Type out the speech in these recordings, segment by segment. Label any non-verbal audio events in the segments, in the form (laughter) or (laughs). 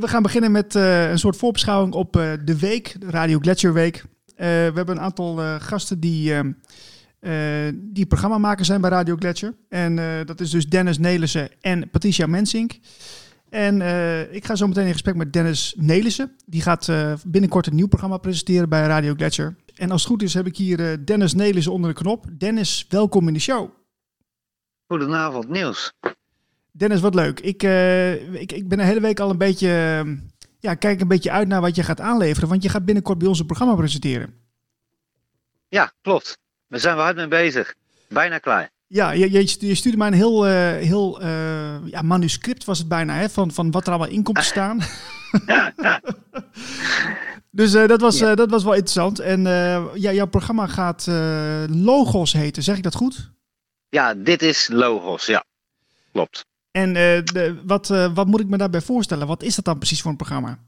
We gaan beginnen met uh, een soort voorbeschouwing op uh, de week, de Radio Gletscher Week. Uh, we hebben een aantal gasten die, die programmamaker zijn bij Radio Gletscher. En dat is dus Dennis Nelissen en Patricia Mensink. En ik ga zo meteen in gesprek met Dennis Nelissen. Die gaat binnenkort een nieuw programma presenteren bij Radio Gletscher. En als het goed is heb ik hier Dennis Nelissen onder de knop. Dennis, welkom in de show. Goedenavond, Niels. Dennis, wat leuk. Ik, uh, ik, ik ben de hele week al een beetje. Uh, ja, kijk een beetje uit naar wat je gaat aanleveren. Want je gaat binnenkort bij ons een programma presenteren. Ja, klopt. We zijn hard mee bezig. Bijna klaar. Ja, je, je, stuurde mij een heel, uh, heel ja, manuscript, was het bijna, hè, van, van wat er allemaal in komt te staan. (laughs) dus dat, was, ja. dat was wel interessant. En ja, jouw programma gaat Logos heten, zeg ik dat goed? Ja, dit is Logos, ja. Klopt. En uh, de, wat, uh, wat moet ik me daarbij voorstellen? Wat is dat dan precies voor een programma?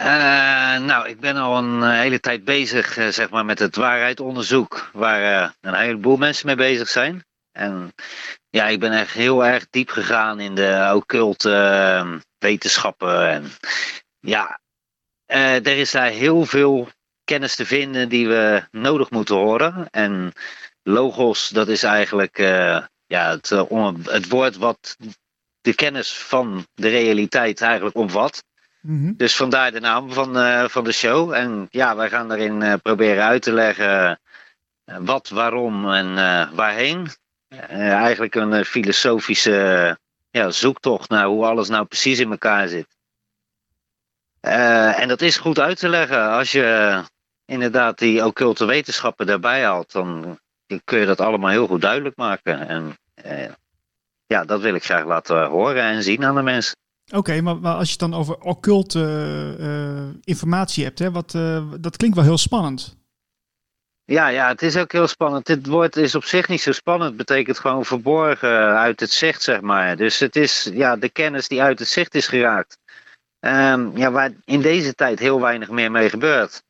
Uh, nou, ik ben al een hele tijd bezig zeg maar, met het waarheidonderzoek, waar een heleboel mensen mee bezig zijn. En ja, ik ben echt heel erg diep gegaan in de occulte wetenschappen. En ja, er is daar heel veel kennis te vinden die we nodig moeten horen. En logos, dat is eigenlijk ja, het, uh, het woord wat de kennis van de realiteit eigenlijk omvat. Mm Dus vandaar de naam van, uh, van de show. En ja, wij gaan daarin uh, proberen uit te leggen wat, waarom en waarheen. eigenlijk een filosofische ja, zoektocht naar hoe alles nou precies in elkaar zit. en dat is goed uit te leggen. Als je inderdaad die occulte wetenschappen daarbij haalt, dan kun je dat allemaal heel goed duidelijk maken. En uh, ja, dat wil ik graag laten horen en zien aan de mensen. Oké, maar, maar, als je het dan over occulte uh, informatie hebt, hè, wat, uh, dat klinkt wel heel spannend. Ja, ja, het is ook heel spannend. Dit woord is op zich niet zo spannend. Het betekent gewoon verborgen uit het zicht, zeg maar. Dus het is ja, de kennis die uit het zicht is geraakt. Um, ja, waar in deze tijd heel weinig meer mee gebeurt.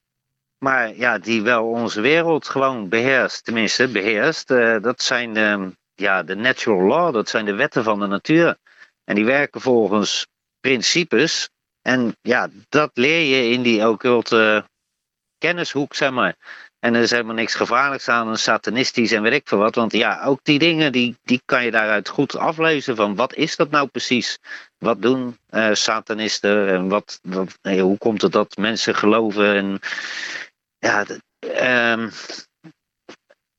Maar ja, die wel onze wereld gewoon beheerst. Tenminste, beheerst. Uh, dat zijn de, ja, de natural law. Dat zijn de wetten van de natuur. En die werken volgens principes. En ja, dat leer je in die occulte kennishoek, zeg maar. En er is helemaal niks gevaarlijks aan, een satanistisch en weet ik veel wat. Want ja, ook die dingen, die, die kan je daaruit goed aflezen van wat is dat nou precies? Wat doen uh, satanisten en wat, wat, hoe komt het dat mensen geloven? En ja, um,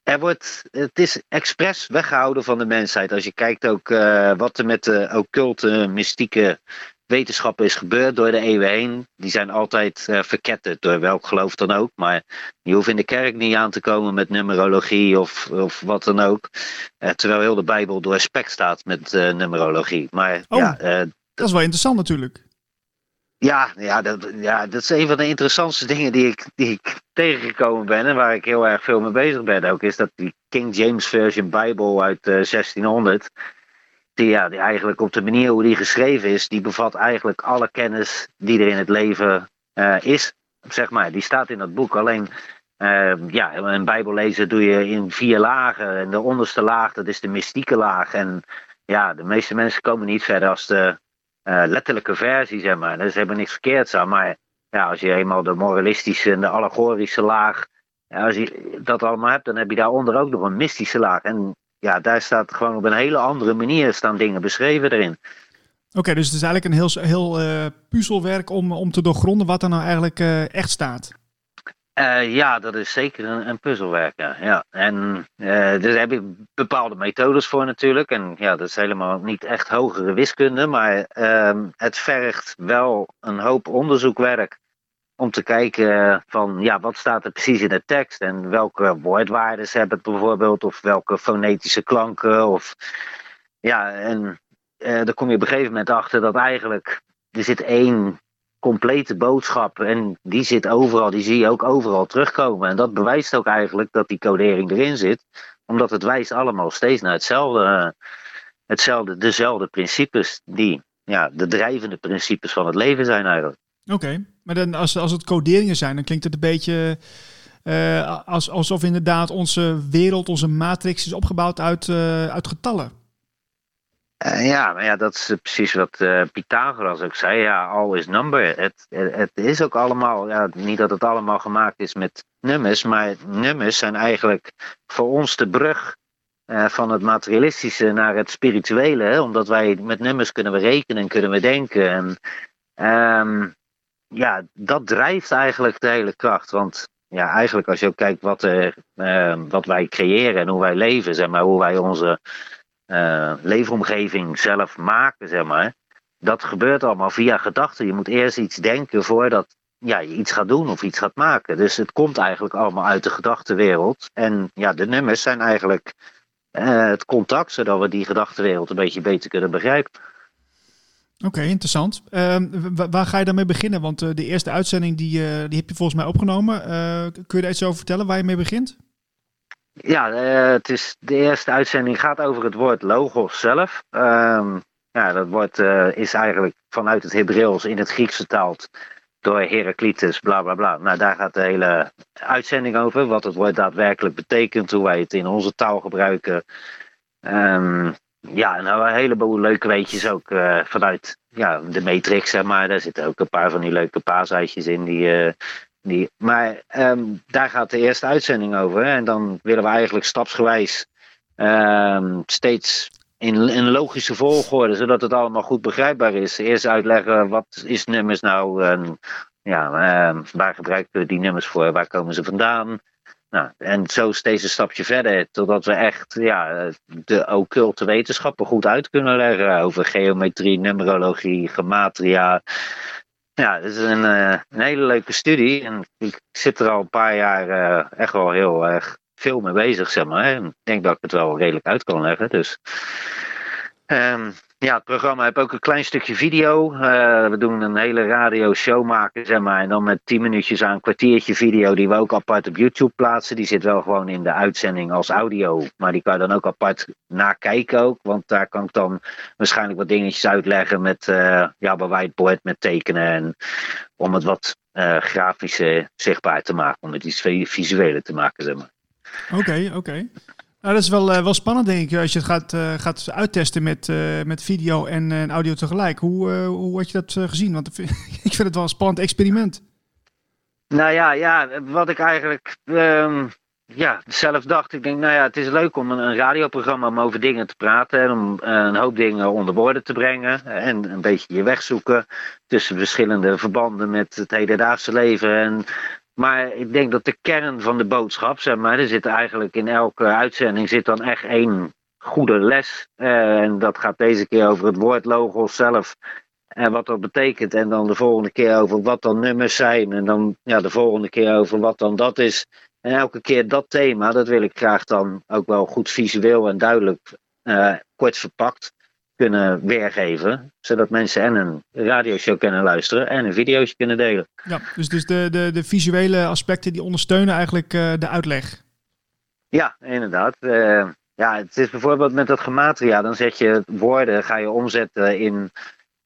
er wordt, het is expres weggehouden van de mensheid. Als je kijkt ook uh, wat er met de occulte, mystieke wetenschappen is gebeurd door de eeuwen heen. Die zijn altijd uh, verketterd door welk geloof dan ook. Maar je hoeft in de kerk niet aan te komen met numerologie of, of wat dan ook. Uh, terwijl heel de Bijbel door respect staat met numerologie. Maar oh, ja, dat is wel interessant natuurlijk. Ja, ja, dat, ja, dat is een van de interessantste dingen die ik, die ik tegengekomen ben en waar ik heel erg veel mee bezig ben ook, is dat die King James Version Bijbel uit uh, 1600, die, ja, die eigenlijk op de manier hoe die geschreven is, die bevat eigenlijk alle kennis die er in het leven uh, is, zeg maar. Die staat in dat boek, alleen uh, ja, een Bijbel lezen doe je in vier lagen en de onderste laag, dat is de mystieke laag en ja, de meeste mensen komen niet verder als de letterlijke versie, zeg maar. Er is helemaal niks verkeerds aan. Maar ja, als je eenmaal de moralistische en de allegorische laag, als je dat allemaal hebt, dan heb je daaronder ook nog een mystische laag. En ja, daar staat gewoon op een hele andere manier staan dingen beschreven erin. Oké, dus het is eigenlijk een heel, heel uh, puzzelwerk om, om te doorgronden wat er nou eigenlijk uh, echt staat. Uh, ja, dat is zeker een, een puzzelwerk. Ja. En uh, daar heb je bepaalde methodes voor natuurlijk. En ja, dat is helemaal niet echt hogere wiskunde. Maar uh, het vergt wel een hoop onderzoekwerk. Om te kijken van ja, wat staat er precies in de tekst. En welke woordwaarden hebben het bijvoorbeeld. Of welke fonetische klanken. Of ja, en uh, daar kom je op een gegeven moment achter dat eigenlijk er zit één complete boodschap. En die zit overal, die zie je ook overal terugkomen. En dat bewijst ook eigenlijk dat die codering erin zit. Omdat het wijst allemaal steeds naar hetzelfde, hetzelfde dezelfde principes die ja, de drijvende principes van het leven zijn eigenlijk. Oké, maar dan als, als het coderingen zijn, dan klinkt het een beetje uh, als, alsof inderdaad onze wereld, onze matrix is opgebouwd uit, uh, uit getallen. Uh, ja, maar ja, dat is precies wat uh, Pythagoras ook zei. Ja, all is number. Het, het is ook allemaal, ja, niet dat het allemaal gemaakt is met nummers, maar nummers zijn eigenlijk voor ons de brug van het materialistische naar het spirituele. Omdat wij met nummers kunnen we rekenen en kunnen we denken. En um, ja, dat drijft eigenlijk de hele kracht. Want ja, eigenlijk als je ook kijkt wat, er, wat wij creëren en hoe wij leven, zeg maar, hoe wij onze uh, leefomgeving zelf maken, zeg maar. Dat gebeurt allemaal via gedachten. Je moet eerst iets denken voordat ja, je iets gaat doen of iets gaat maken. Dus het komt eigenlijk allemaal uit de gedachtenwereld. En ja, de nummers zijn eigenlijk uh, het contact, zodat we die gedachtenwereld een beetje beter kunnen begrijpen. Oké, interessant. Uh, waar ga je dan mee beginnen? Want uh, de eerste uitzending die, die heb je volgens mij opgenomen. kun je daar iets over vertellen waar je mee begint? Ja, uh, het is, de eerste uitzending gaat over het woord logos zelf. Um, ja, dat woord uh, is eigenlijk vanuit het Hebreeuws in het Grieks vertaald door Heraclitus, bla bla bla. Nou, daar gaat de hele uitzending over. Wat het woord daadwerkelijk betekent, hoe wij het in onze taal gebruiken. Um, ja, nou, een heleboel leuke weetjes ook uh, vanuit ja, de Matrix, zeg maar. Daar zitten ook een paar van die leuke paaseitjes in die, die, maar um, daar gaat de eerste uitzending over. En dan willen we eigenlijk stapsgewijs um, steeds in, in logische volgorde, zodat het allemaal goed begrijpbaar is. Eerst uitleggen wat is nummers nou en ja, um, waar gebruiken we die nummers voor, waar komen ze vandaan. Nou, en zo steeds een stapje verder, totdat we echt ja, de occulte wetenschappen goed uit kunnen leggen over geometrie, numerologie, gematria, ja, het is een, uh, een, hele leuke studie. En ik zit er al een paar jaar uh, echt wel heel erg veel mee bezig, zeg maar. Ik denk dat ik het wel redelijk uit kan leggen. Dus um, ja, het programma heeft ook een klein stukje video. Uh, we doen een hele radio show maken, zeg maar. En dan met 10 minuutjes aan een kwartiertje video die we ook apart op YouTube plaatsen. Die zit wel gewoon in de uitzending als audio. Maar die kan je dan ook apart nakijken ook. Want daar kan ik dan waarschijnlijk wat dingetjes uitleggen met uh, ja, bij whiteboard, met tekenen. En om het wat uh, grafische zichtbaar te maken. Om het iets visuele te maken, zeg maar. Oké, oké. Nou, dat is wel, uh, wel spannend, denk ik, als je het gaat, uh, gaat uittesten met, uh, met video en audio tegelijk. Hoe, hoe had je dat gezien? Want (laughs) ik vind het wel een spannend experiment. Nou ja, ja wat ik eigenlijk um, ja, zelf dacht. Ik denk, nou ja, het is leuk om een, een radioprogramma om over dingen te praten. En om een hoop dingen onder woorden te brengen. En een beetje je weg zoeken tussen verschillende verbanden met het hedendaagse leven. En maar ik denk dat de kern van de boodschap, zeg maar, er zit eigenlijk in elke uitzending zit dan echt één goede les. Uh, en dat gaat deze keer over het woord logos zelf. En wat dat betekent. En dan de volgende keer over wat dan nummers zijn. En dan ja, de volgende keer over wat dan dat is. En elke keer dat thema, dat wil ik graag dan ook wel goed visueel en duidelijk uh, kort verpakt kunnen weergeven. Zodat mensen en een radioshow kunnen luisteren en een videootje kunnen delen. Ja, dus, dus de, de, de visuele aspecten die ondersteunen eigenlijk uh, de uitleg. Ja, inderdaad. Uh, ja, het is bijvoorbeeld met dat gematria, dan zet je woorden, ga je omzetten in,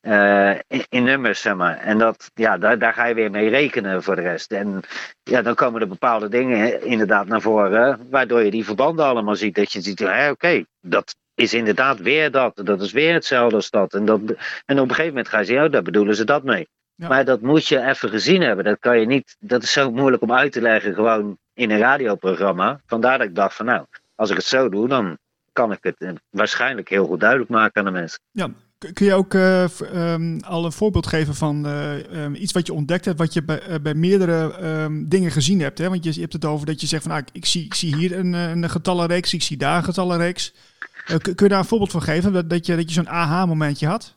uh, in, in, nummers, zeg maar. En dat, ja, daar, daar ga je weer mee rekenen voor de rest. En ja, dan komen er bepaalde dingen inderdaad naar voren, waardoor je die verbanden allemaal ziet. Dat je ziet, oké, okay, dat, is inderdaad weer dat. Dat is weer hetzelfde als dat. En, dat, en op een gegeven moment ga je zeggen, oh, daar bedoelen ze dat mee. Maar dat moet je even gezien hebben. Dat kan je niet, dat is zo moeilijk om uit te leggen gewoon in een radioprogramma. Vandaar dat ik dacht van nou, als ik het zo doe, dan kan ik het eh, waarschijnlijk heel goed duidelijk maken aan de mensen. Ja, kun je ook uh, um, al een voorbeeld geven van uh, um, iets wat je ontdekt hebt, wat je bij, uh, bij meerdere um, dingen gezien hebt? Hè? Want je, je, hebt het over dat je zegt van ik, ik, zie, ik zie hier een, een getallenreeks, ik zie daar een getallenreeks. Uh, kun je daar een voorbeeld van geven? Dat, dat je, dat je zo'n aha-momentje had?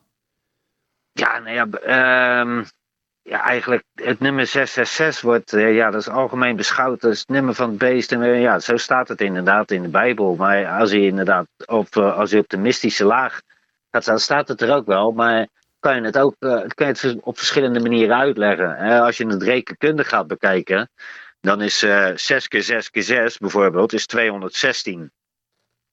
Ja, nou ja, um, ja, eigenlijk het nummer 666 wordt, uh, ja, dat is algemeen beschouwd als het nummer van het beest. En uh, ja, zo staat het inderdaad in de Bijbel. Maar als je inderdaad op, als je op de mystische laag gaat staan, staat het er ook wel. Maar kan je het ook kan je het op verschillende manieren uitleggen. als je het rekenkundig gaat bekijken, dan is 6 keer 6 keer 6 bijvoorbeeld is 216.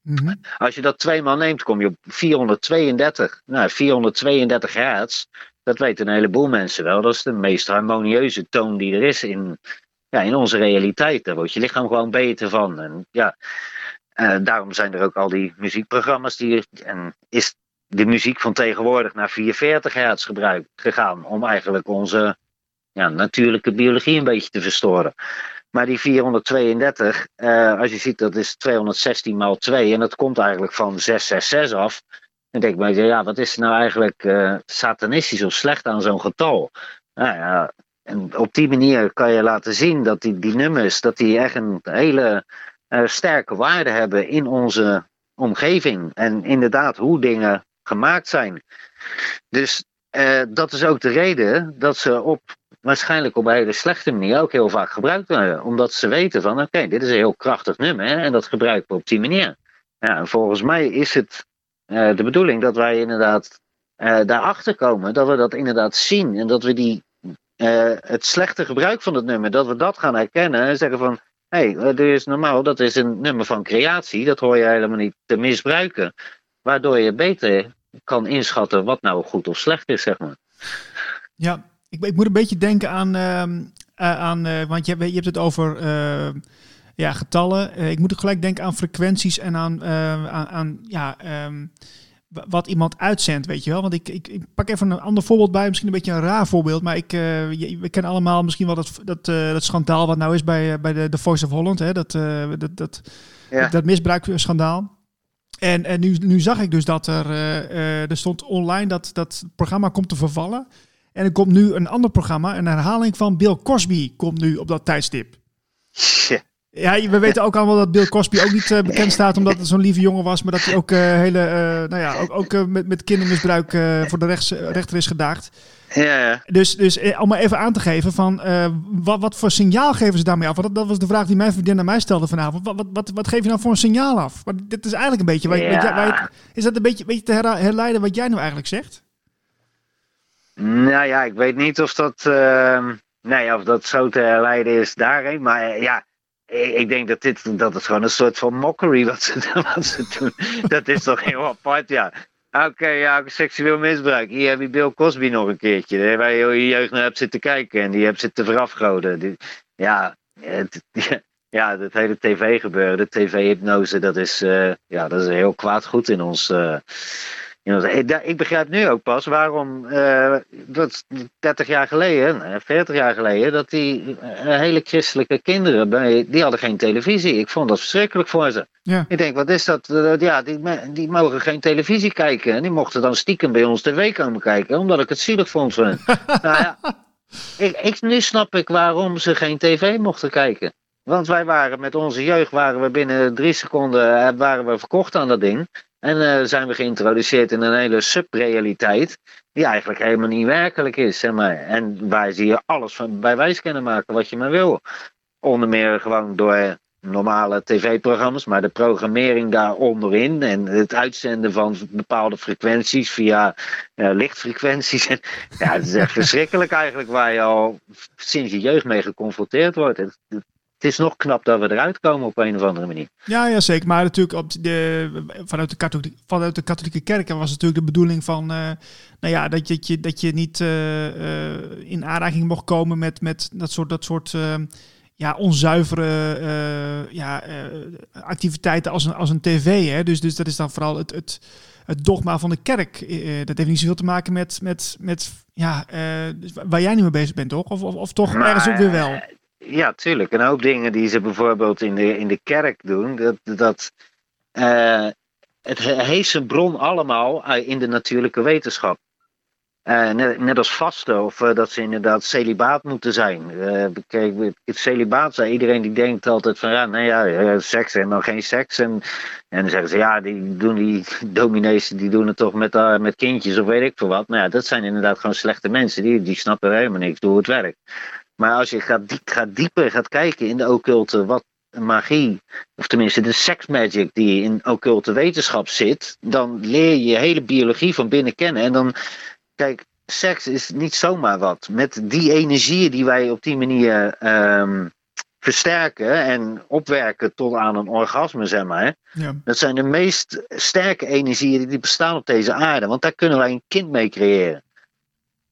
Mm Als je dat tweemaal neemt, kom je op 432. Nou, 432 hertz, dat weten een heleboel mensen wel. Dat is de meest harmonieuze toon die er is in, ja, in onze realiteit. Daar wordt je lichaam gewoon beter van. En ja, uh, daarom zijn er ook al die muziekprogramma's die. En is de muziek van tegenwoordig naar 440 hertz gebruik, gegaan. Om eigenlijk onze ja, natuurlijke biologie een beetje te verstoren. Maar die 432, uh, als je ziet, dat is 216 maal 2. En dat komt eigenlijk van 666 af. Dan denk bij ja, wat is nou eigenlijk uh, satanistisch of slecht aan zo'n getal? Nou ja, en op die manier kan je laten zien dat die, die nummers, dat die echt een hele uh, sterke waarde hebben in onze omgeving. En inderdaad, hoe dingen gemaakt zijn. Dus dat is ook de reden dat ze op waarschijnlijk op een hele slechte manier ook heel vaak gebruikt worden. Omdat ze weten van oké, dit is een heel krachtig nummer hè, en dat gebruiken we op die manier. Ja, en volgens mij is het uh, de bedoeling dat wij inderdaad uh, daarachter komen, dat we dat inderdaad zien en dat we die, uh, het slechte gebruik van het nummer, dat we dat gaan herkennen en zeggen van hé, hey, dit is normaal, dat is een nummer van creatie, dat hoor je helemaal niet te misbruiken. Waardoor je beter kan inschatten wat nou goed of slecht is, zeg maar. Ja, ik, ik moet een beetje denken aan, uh, aan uh, want je, je hebt het over uh, ja, getallen. ik moet gelijk denken aan frequenties en aan, aan, aan, ja, um, wat iemand uitzendt, weet je wel. Want ik, ik, ik, pak even een ander voorbeeld bij, misschien een beetje een raar voorbeeld, maar ik, je, we kennen allemaal misschien wel dat, dat, dat schandaal wat nou is bij, bij de, de Voice of Holland, hè? Dat, dat, dat, ja. dat misbruikschandaal. En, en nu, nu zag ik dus dat er, uh, er stond online dat dat programma komt te vervallen. En er komt nu een ander programma, een herhaling van Bill Cosby komt nu op dat tijdstip. Ja, we weten ook allemaal dat Bill Cosby ook niet uh, (laughs) bekend staat omdat het zo'n lieve jongen was, maar dat hij ook uh, hele, uh, nou ja, ook, ook met, met kindermisbruik voor de rechts, rechter is gedaagd. Ja, ja. Dus, dus om maar even aan te geven van wat, wat voor signaal geven ze daarmee af? Want dat, dat was de vraag die mijn vriendin aan mij stelde vanavond. Wat, wat, wat, wat geef je nou voor een signaal af? Maar dit is eigenlijk een beetje, ja. is dat een beetje, beetje te herleiden wat jij nou eigenlijk zegt? Nou ja, ik weet niet of dat, uh, nee, of dat zo te herleiden is daarheen. Maar uh, ja, ik denk dat dit dat is gewoon een soort van mockery (laughs) wat ze, wat ze doen. Dat is toch heel apart, ja. Oké, ja, seksueel misbruik. Hier heb je Bill Cosby nog een keertje. Waar je je jeugd naar hebt zitten kijken en die hebt zitten verafgoden. Ja, het, (laughs) ja, dat hele tv-gebeuren, de tv-hypnose, dat is, uh, ja, dat is heel kwaad goed in ons. Ik begrijp nu ook pas waarom uh, dat 30 jaar geleden, 40 jaar geleden, dat die uh, hele christelijke kinderen, bij, die hadden geen televisie. Ik vond dat verschrikkelijk voor ze. Ja. Ik denk, wat is dat? Ja, die, die mogen geen televisie kijken. En die mochten dan stiekem bij ons tv komen kijken, omdat ik het zielig vond van (laughs) nou ja, ik, ik, nu snap ik waarom ze geen tv mochten kijken. Want wij waren met onze jeugd, waren we binnen drie seconden waren we verkocht aan dat ding. En uh, zijn we geïntroduceerd in een hele subrealiteit, die eigenlijk helemaal niet werkelijk is. Zeg maar. En waar zie je alles van bij wijs kunnen maken wat je maar wil. Onder meer gewoon door normale tv-programma's, maar de programmering daar onderin en het uitzenden van bepaalde frequenties via lichtfrequenties. (laughs) ja, het is echt verschrikkelijk eigenlijk waar je al sinds je jeugd mee geconfronteerd wordt. Is nog knap dat we eruit komen op een of andere manier. Ja, ja zeker. Maar natuurlijk op de, vanuit, de katholieke, vanuit de katholieke kerken was natuurlijk de bedoeling van... Uh, nou ja, dat je, dat je, dat je niet uh, uh, in aanraking mocht komen met, met dat soort, dat soort ja, onzuivere ja, activiteiten als een, als een tv. Hè? Dus, dus dat is dan vooral het, het, het dogma van de kerk. dat heeft niet zoveel te maken met, met, met ja, waar jij niet mee bezig bent, toch? Of, of, of toch ergens ook weer wel? Ja, tuurlijk. Een hoop dingen die ze bijvoorbeeld in de, in de kerk doen, dat, dat uh, het heeft zijn bron allemaal eh, in de natuurlijke wetenschap. Uh, net, net, als vasten, of dat ze inderdaad celibaat moeten zijn. Kijk, celibaat zijn iedereen die denkt altijd van ja, nee ja, seks en dan geen seks. En, en dan zeggen ze ja, die doen die (laughs) dominees, die doen het toch met, met kindjes of weet ik veel wat. Maar ja, dat zijn inderdaad gewoon slechte mensen, die, die snappen helemaal niks door het werk. Maar als je gaat, diep, gaat dieper gaat kijken in de occulte wat magie, of tenminste de sex magic die in occulte wetenschap zit, dan leer je je hele biologie van binnen kennen. En dan, kijk, seks is niet zomaar wat. Met die energieën die wij op die manier um, versterken en opwerken tot aan een orgasme, zeg maar. Ja. Dat zijn de meest sterke energieën die bestaan op deze aarde. Want daar kunnen wij een kind mee creëren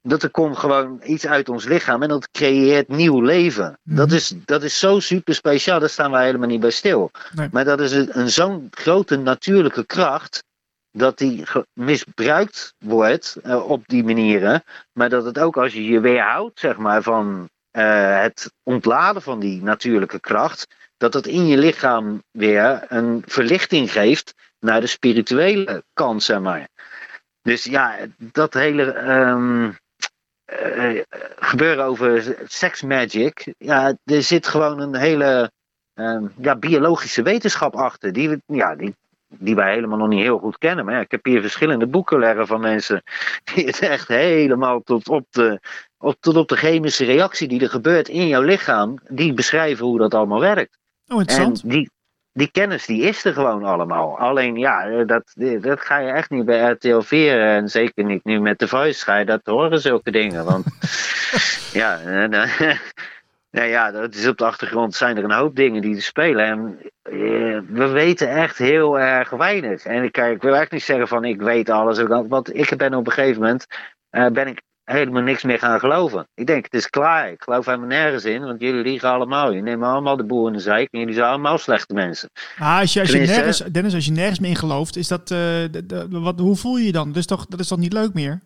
dat er komt gewoon iets uit ons lichaam en dat creëert nieuw leven. Mhm. dat, is, dat is zo super speciaal, daar staan wij helemaal niet bij stil. Nee. Maar dat is een, een zo'n grote natuurlijke kracht. dat die misbruikt wordt uh, op die manieren. Maar dat het ook als je je weerhoudt, zeg maar, van uh, het ontladen van die natuurlijke kracht, dat het in je lichaam weer een verlichting geeft naar de spirituele kant, zeg maar. Dus ja, dat hele um, uh, gebeuren over sex magic, ja, er zit gewoon een hele um, ja, biologische wetenschap achter. Die, ja, die, die wij helemaal nog niet heel goed kennen. Maar ja, ik heb hier verschillende boeken leggen van mensen die het echt helemaal tot op de, op, tot op de chemische reactie die er gebeurt in jouw lichaam, die beschrijven hoe dat allemaal werkt. Oh, interessant. En die, die kennis die is er gewoon allemaal. Alleen ja, dat, dat ga je echt niet bij RTL 4 en zeker niet nu met de Voice ga je dat horen zulke dingen. Want (laughs) ja, nou ja, dat is op de achtergrond zijn er een hoop dingen die er spelen. En eh, we weten echt heel erg weinig. En ik, ik wil echt niet zeggen van ik weet alles. Want ik ben op een gegeven moment uh, ben ik helemaal niks meer gaan geloven. Ik denk, het is klaar. Ik geloof helemaal nergens in, want jullie liegen allemaal. Je neemt allemaal de boer in de zijk en jullie zijn allemaal slechte mensen. Ah, als je, als je nergens, Dennis, als je nergens meer in gelooft, is dat, uh, de, de, wat, hoe voel je je dan? Dat is, toch, dat is toch niet leuk meer?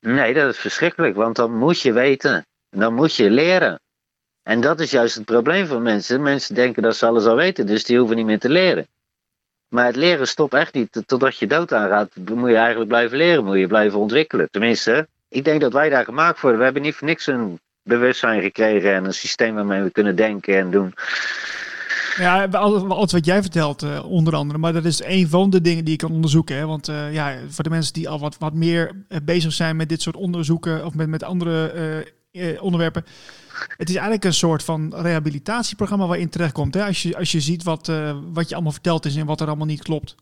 Nee, dat is verschrikkelijk, want dan moet je weten. Dan moet je leren. En dat is juist het probleem van mensen. Mensen denken dat ze alles al weten, dus die hoeven niet meer te leren. Maar het leren stopt echt niet. Totdat je dood aangaat, moet je eigenlijk blijven leren, moet je blijven ontwikkelen. Tenminste, ik denk dat wij daar gemaakt worden. We hebben niet voor niks een bewustzijn gekregen en een systeem waarmee we kunnen denken en doen. Ja, alles wat jij vertelt, uh, onder andere. Maar dat is een van de dingen die ik kan onderzoeken. Hè? Want uh, ja, voor de mensen die al wat, wat meer eh, bezig zijn met dit soort onderzoeken of met, met andere onderwerpen. Het is eigenlijk een soort van rehabilitatieprogramma waarin terechtkomt. Hè? Als, je, als je ziet wat, wat je allemaal verteld is en wat er allemaal niet klopt.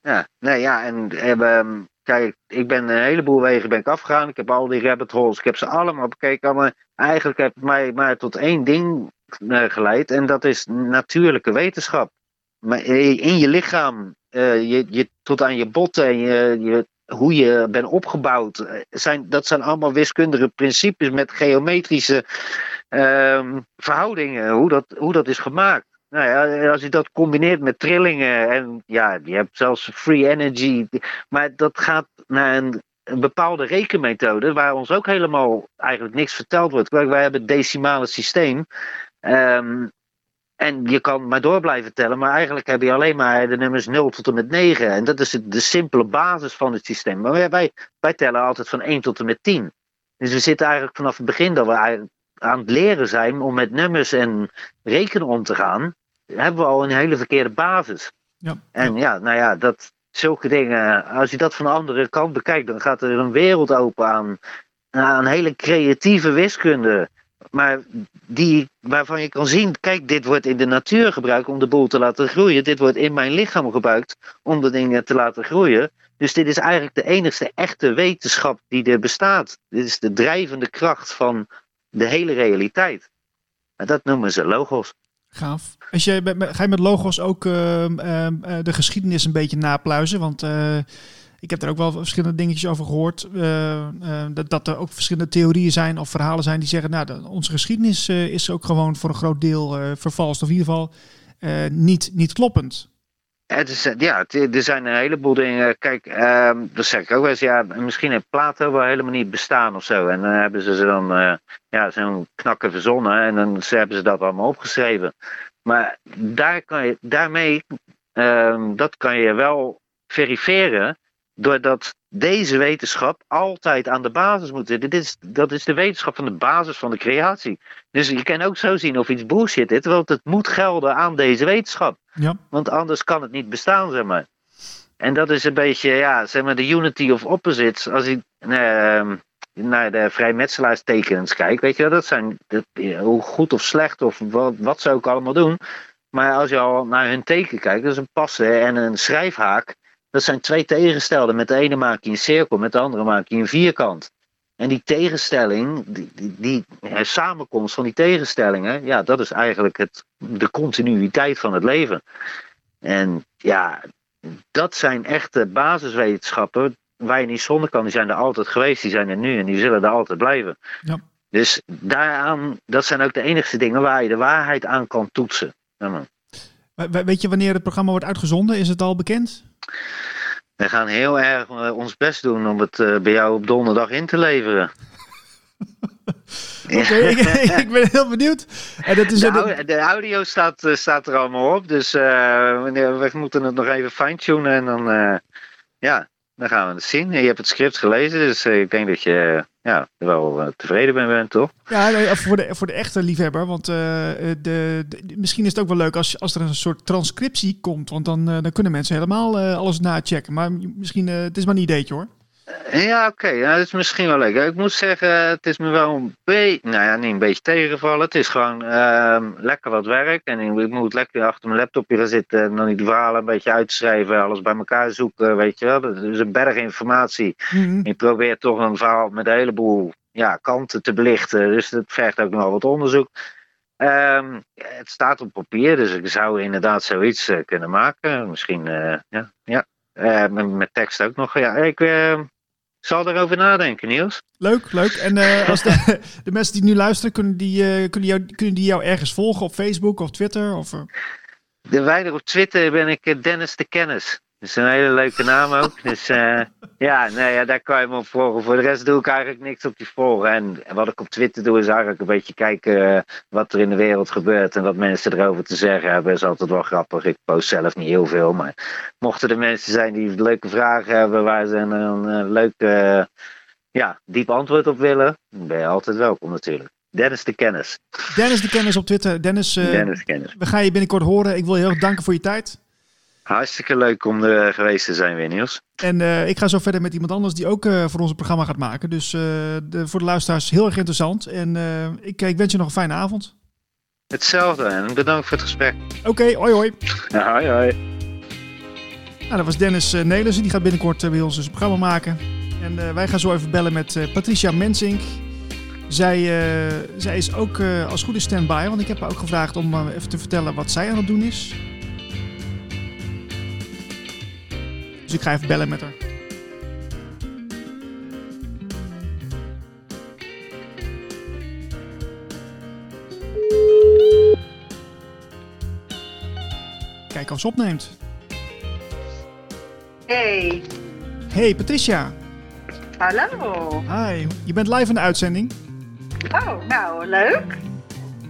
Ja, nee, ja, en hebben Kijk, ik ben een heleboel wegen ben ik afgegaan. Ik heb al die rabbit holes, ik heb ze allemaal bekeken. Maar eigenlijk heb mij maar tot één ding uh, geleid. En dat is natuurlijke wetenschap. Maar in je lichaam, uh, je, je, tot aan je botten en je, je, hoe je bent opgebouwd. Eh, zijn, dat zijn allemaal wiskundige principes met geometrische uh, verhoudingen. Hoe dat, hoe dat is gemaakt. Nou ja, als je dat combineert met trillingen en ja, je hebt zelfs free energy, maar dat gaat naar een, bepaalde rekenmethode waar ons ook helemaal eigenlijk niks verteld wordt. Wij hebben het decimale systeem. Um, en je kan maar door blijven tellen, maar eigenlijk heb je alleen maar de nummers 0 tot en met 9. En dat is de simpele basis van het systeem. Maar wij, wij tellen altijd van 1 tot en met 10. Dus we zitten eigenlijk vanaf het begin dat we aan het leren zijn om met nummers en rekenen om te gaan hebben we al een hele verkeerde basis. Ja. En ja, nou ja, dat, zulke dingen, als je dat van de andere kant bekijkt, dan gaat er een wereld open aan, aan een hele creatieve wiskunde. Maar die, waarvan je kan zien, kijk, dit wordt in de natuur gebruikt om de boel te laten groeien. Dit wordt in mijn lichaam gebruikt om de dingen te laten groeien. Dus dit is eigenlijk de enigste echte wetenschap die er bestaat. Dit is de drijvende kracht van de hele realiteit. En dat noemen ze logos. Gaaf. Als je, ga je met logos ook uh, uh, de geschiedenis een beetje napluizen? Want uh, ik heb er ook wel verschillende dingetjes over gehoord. dat, dat er ook verschillende theorieën zijn of verhalen zijn die zeggen... nou, onze geschiedenis is ook gewoon voor een groot deel vervalst. Of in ieder geval niet, niet kloppend. Het is, ja, er zijn een heleboel dingen. Kijk, uh, dat zeg ik ook wel eens. Ja, misschien heeft Plato wel helemaal niet bestaan of zo. En dan hebben ze ze dan uh, ja, zo'n knakken verzonnen. En dan hebben ze dat allemaal opgeschreven. Maar daar kan je, daarmee, uh, dat kan je wel verifiëren. Doordat deze wetenschap altijd aan de basis moet zitten. Dit is, dat is de wetenschap van de basis van de creatie. Dus je kan ook zo zien of iets bullshit is, want het moet gelden aan deze wetenschap. Ja. Want anders kan het niet bestaan, zeg maar. En dat is een beetje, ja, zeg maar, de unity of opposites. Als uh, naar de vrijmetselaarstekens kijkt, weet je, dat zijn dat, hoe goed of slecht of wat, wat ze ook allemaal doen. Maar als je al naar hun teken kijkt, dat is een passen en een schrijfhaak. Dat zijn twee tegenstelden. Met de ene maak je een cirkel, met de andere maak je een vierkant. En die tegenstelling, die, die, die samenkomst van die tegenstellingen, ja, dat is eigenlijk het, de continuïteit van het leven. En ja, dat zijn echte basiswetenschappen waar je niet zonder kan. Die zijn er altijd geweest, die zijn er nu en die zullen er altijd blijven. Ja. Dus daaraan, dat zijn ook de enigste dingen waar je de waarheid aan kan toetsen. Ja, Weet je wanneer het programma wordt uitgezonden? Is het al bekend? We gaan heel erg ons best doen om het bij jou op donderdag in te leveren. (laughs) Oké, ik, (laughs) ik, ben heel benieuwd. En dat is de, de, audio staat, staat er allemaal op, dus we moeten het nog even fine-tunen en dan, ja, dan gaan we het zien. Je hebt het script gelezen, dus ik denk dat je ja, wel eh, tevreden ben bent, toch? Ja, voor de, voor de echte liefhebber. Want de, misschien is het ook wel leuk als, als er een soort transcriptie komt. Want dan, dan kunnen mensen helemaal alles nachecken. Maar misschien, het is maar een ideetje hoor. Ja, oké. Ja, dat is misschien wel leuk. Ik moet zeggen, het is me wel een beetje, nou ja, niet een beetje tegengevallen. Het is gewoon uh, lekker wat werk. En ik moet lekker achter mijn laptopje gaan zitten en dan die verhalen een beetje uitschrijven, alles bij elkaar zoeken, weet je wel. Dat is een berg informatie. Mm Ik probeer toch een verhaal met een heleboel ja, kanten te belichten. Dus dat vergt ook nog wat onderzoek. Um, het staat op papier, dus ik zou inderdaad zoiets uh, kunnen maken. Misschien, uh, ja, ja. Uh, met, met, tekst ook nog. Ja, ik, ehm, zal erover nadenken, Niels. Leuk, leuk. En uh, (laughs) als de, de, mensen die nu luisteren, kunnen die, uh, kunnen, jou, kunnen die jou ergens volgen op Facebook of Twitter? Of, uh... De wijder op Twitter ben ik Dennis de Kennis. Dat is een hele leuke naam ook. Dus uh, ja, nee, ja, daar kan je me op volgen. Voor de rest doe ik eigenlijk niks op die volgen. En, wat ik op Twitter doe, is eigenlijk een beetje kijken uh, wat er in de wereld gebeurt. En wat mensen erover te zeggen hebben, is altijd wel grappig. Ik post zelf niet heel veel. Maar mochten er mensen zijn die leuke vragen hebben waar ze een, een, leuke, ja, diep antwoord op willen, dan ben je altijd welkom natuurlijk. Dennis de Kennis. Dennis de Kennis op Twitter. Dennis, Dennis Kennis. we gaan je binnenkort horen. Ik wil je heel erg danken voor je tijd. Hartstikke leuk om er geweest te zijn weer, Niels. En uh, ik ga zo verder met iemand anders die ook uh, voor ons programma gaat maken. Dus uh, de, voor de luisteraars heel erg interessant. En ik, ik, wens je nog een fijne avond. Hetzelfde en bedankt voor het gesprek. Oké, okay, hoi hoi. Ja, hoi hoi. Nou, dat was Dennis Nelissen. Die gaat binnenkort bij ons dus een programma maken. En wij gaan zo even bellen met Patricia Mensink. Zij, zij is ook als goede standby, want ik heb haar ook gevraagd om even te vertellen wat zij aan het doen is. Dus ik ga even bellen met haar. Kijken of ze opneemt. Hey. Hey Patricia. Hallo. Hi, je bent live in de uitzending. Oh, nou leuk.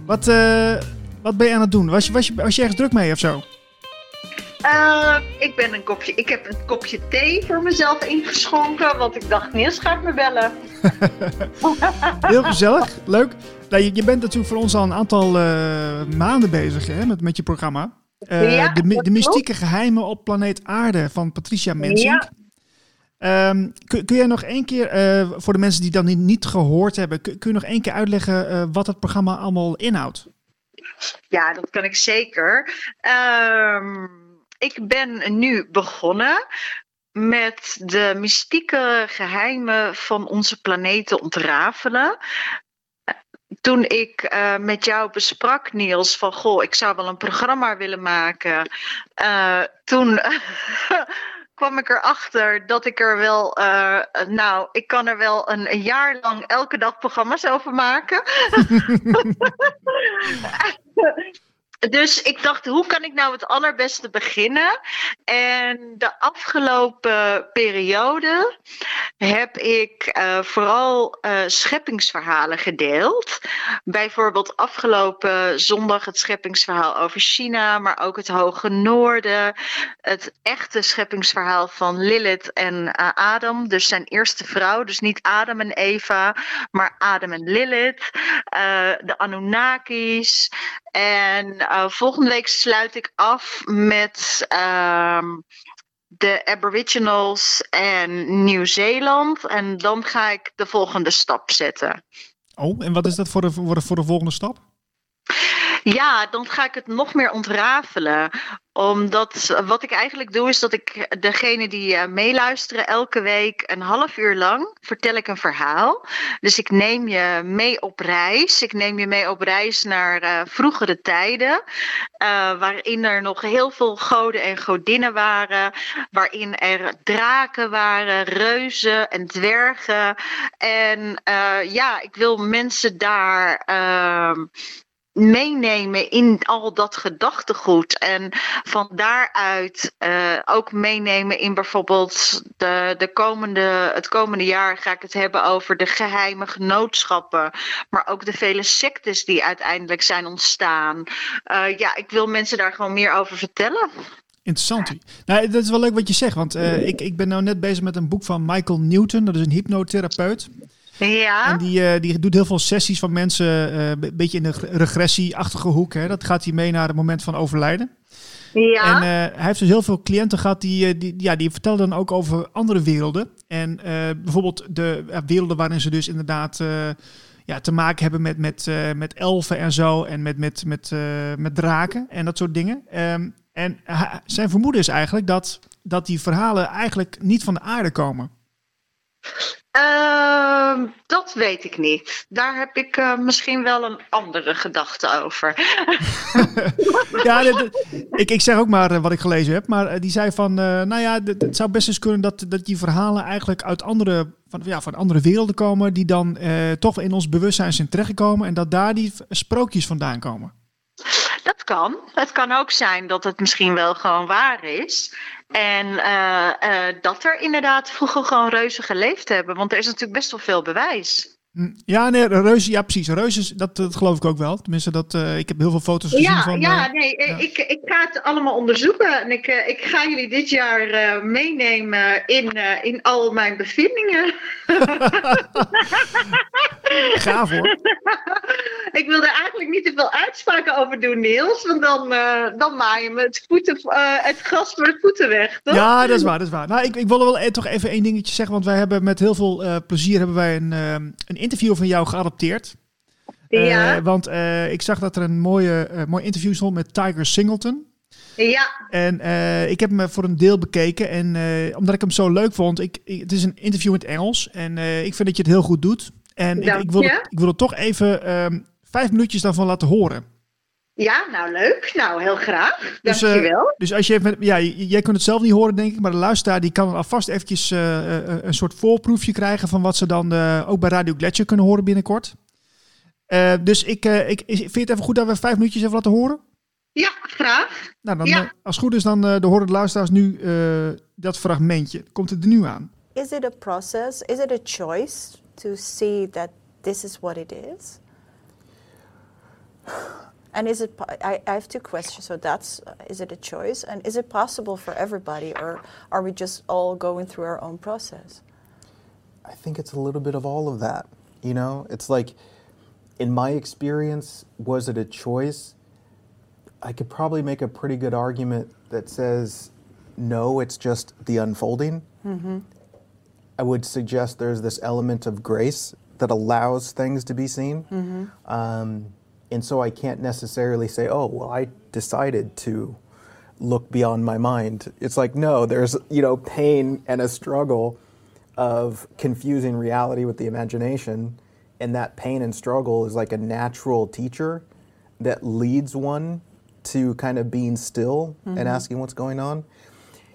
Wat, uh, wat ben je aan het doen? Was je, was, je, was je ergens druk mee of zo? Uh, ik, ben een kopje, ik heb een kopje thee voor mezelf ingeschonken, want ik dacht, Niels gaat me bellen. (laughs) Heel gezellig, leuk. Nou, je, je, bent natuurlijk voor ons al een aantal uh, maanden bezig hè, met, met je programma. Uh, ja, de, de mystieke geheimen op planeet Aarde van Patricia Mensink. Ja. Um, kun, kun jij nog één keer, voor de mensen die dat niet, niet gehoord hebben, kun, kun je nog één keer uitleggen wat het programma allemaal inhoudt? Ja, dat kan ik zeker. Um, ik ben nu begonnen met de mystieke geheimen van onze planeet te ontrafelen. Toen ik uh, met jou besprak, Niels, van goh, ik zou wel een programma willen maken. Uh, toen (laughs) kwam ik erachter dat ik er wel, uh, nou, ik kan er wel een, een jaar lang elke dag programma's over maken. (laughs) (laughs) Dus ik dacht, hoe kan ik nou het allerbeste beginnen? En de afgelopen periode heb ik uh, vooral uh, scheppingsverhalen gedeeld. Bijvoorbeeld afgelopen zondag het scheppingsverhaal over China, maar ook het Hoge Noorden. Het echte scheppingsverhaal van Lilith en uh, Adam, dus zijn eerste vrouw. Dus niet Adam en Eva, maar Adam en Lilith. de Anunnakis. En uh, volgende week sluit ik af met uh, de Aboriginals en Nieuw-Zeeland. En dan ga ik de volgende stap zetten. Oh, en wat is dat voor de, voor de volgende stap? Ja, dan ga ik het nog meer ontrafelen omdat wat ik eigenlijk doe, is dat ik degene die uh, meeluisteren elke week een half uur lang vertel ik een verhaal. Dus ik neem je mee op reis. Ik neem je mee op reis naar uh, vroegere tijden. Uh, waarin er nog heel veel goden en godinnen waren. Waarin er draken waren, reuzen en dwergen. En ja, ik wil mensen daar ehm, meenemen in al dat gedachtegoed. En van daaruit uh, ook meenemen in bijvoorbeeld de, de komende, het komende jaar ga ik het hebben over de geheime genootschappen. Maar ook de vele sectes die uiteindelijk zijn ontstaan. Uh, ja, ik wil mensen daar gewoon meer over vertellen. Interessant. Nou, dat is wel leuk wat je zegt, want uh, ik, ik ben nou net bezig met een boek van Michael Newton, dat is een hypnotherapeut. Ja. En die, uh, die doet heel veel sessies van mensen, een beetje in de regressieachtige hoek. Hè. Dat gaat hij mee naar het moment van overlijden. Ja. En uh, hij heeft dus heel veel cliënten gehad die, die, ja, die vertellen dan ook over andere werelden. En bijvoorbeeld de werelden waarin ze dus inderdaad ja, te maken hebben met, met, met elfen en zo. En met, met, met, met draken en dat soort dingen. Um, en zijn vermoeden is eigenlijk dat, dat die verhalen eigenlijk niet van de aarde komen. Uh, dat weet ik niet. Daar heb ik uh, misschien wel een andere gedachte over. (laughs) ja, ik, ik zeg ook maar uh, wat ik gelezen heb. Maar uh, die zei van, nou ja, het zou best eens kunnen dat, dat die verhalen eigenlijk uit andere, van, ja, van andere werelden komen. Die dan toch in ons bewustzijn zijn terechtgekomen. En dat daar die sprookjes vandaan komen. Dat kan. Het kan ook zijn dat het misschien wel gewoon waar is. En uh, dat er inderdaad vroeger gewoon reuzen geleefd hebben. Want er is natuurlijk best wel veel bewijs. Ja, nee, reuzen, ja precies. Reuzen, dat, dat geloof ik ook wel. Tenminste, dat, uh, ik heb heel veel foto's gezien ja, van... Ja, nee, ja. Ik, ik ga het allemaal onderzoeken. En ik, ik ga jullie dit jaar meenemen in, in al mijn bevindingen. (laughs) Gaaf hoor. (laughs) ik wil er eigenlijk niet te veel uitspraken over doen, Niels. Want dan, dan maai je me het, voeten, het gras voor de voeten weg, toch? Ja, dat is waar, dat is waar. Nou, ik, ik wil wel toch even één dingetje zeggen. Want wij hebben met heel veel plezier hebben wij een, een interview van jou geadopteerd. Ja. want ik zag dat er een mooie, mooi interview stond met Tiger Singleton. Ja. En uh, ik heb hem voor een deel bekeken. En uh, omdat ik hem zo leuk vond, ik, ik, het is een interview in het Engels. En uh, ik vind dat je het heel goed doet. En ik, ik, wil het, ik wil het toch even um, vijf minuutjes daarvan laten horen. Ja, nou leuk. Nou, heel graag. Dus, Dankjewel. Uh, dus als je even, ja, jij kunt het zelf niet horen, denk ik, maar de luisteraar die kan alvast eventjes uh, een soort voorproefje krijgen van wat ze dan uh, ook bij Radio Gletscher kunnen horen binnenkort. dus ik, ik, vind je het even goed dat we vijf minuutjes even laten horen? Ja, graag. Nou, dan, ja. als het goed is, dan de horen de luisteraars nu dat fragmentje. Komt het er nu aan? Is it a process? Is it a choice to see that this is what it is? And is it? I, I have two questions. So that's uh, is it a choice, and is it possible for everybody, or are we just all going through our own process? I think it's a little bit of all of that. You know, it's like, in my experience, was it a choice? I could probably make a pretty good argument that says, no, it's just the unfolding. Mm-hmm. I would suggest there's this element of grace that allows things to be seen. Mm-hmm. Um, and so I can't necessarily say, oh, well, I decided to look beyond my mind. It's like, no, there's, you know, pain and a struggle of confusing reality with the imagination. And that pain and struggle is like a natural teacher that leads one to kind of being still Mm-hmm. and asking what's going on.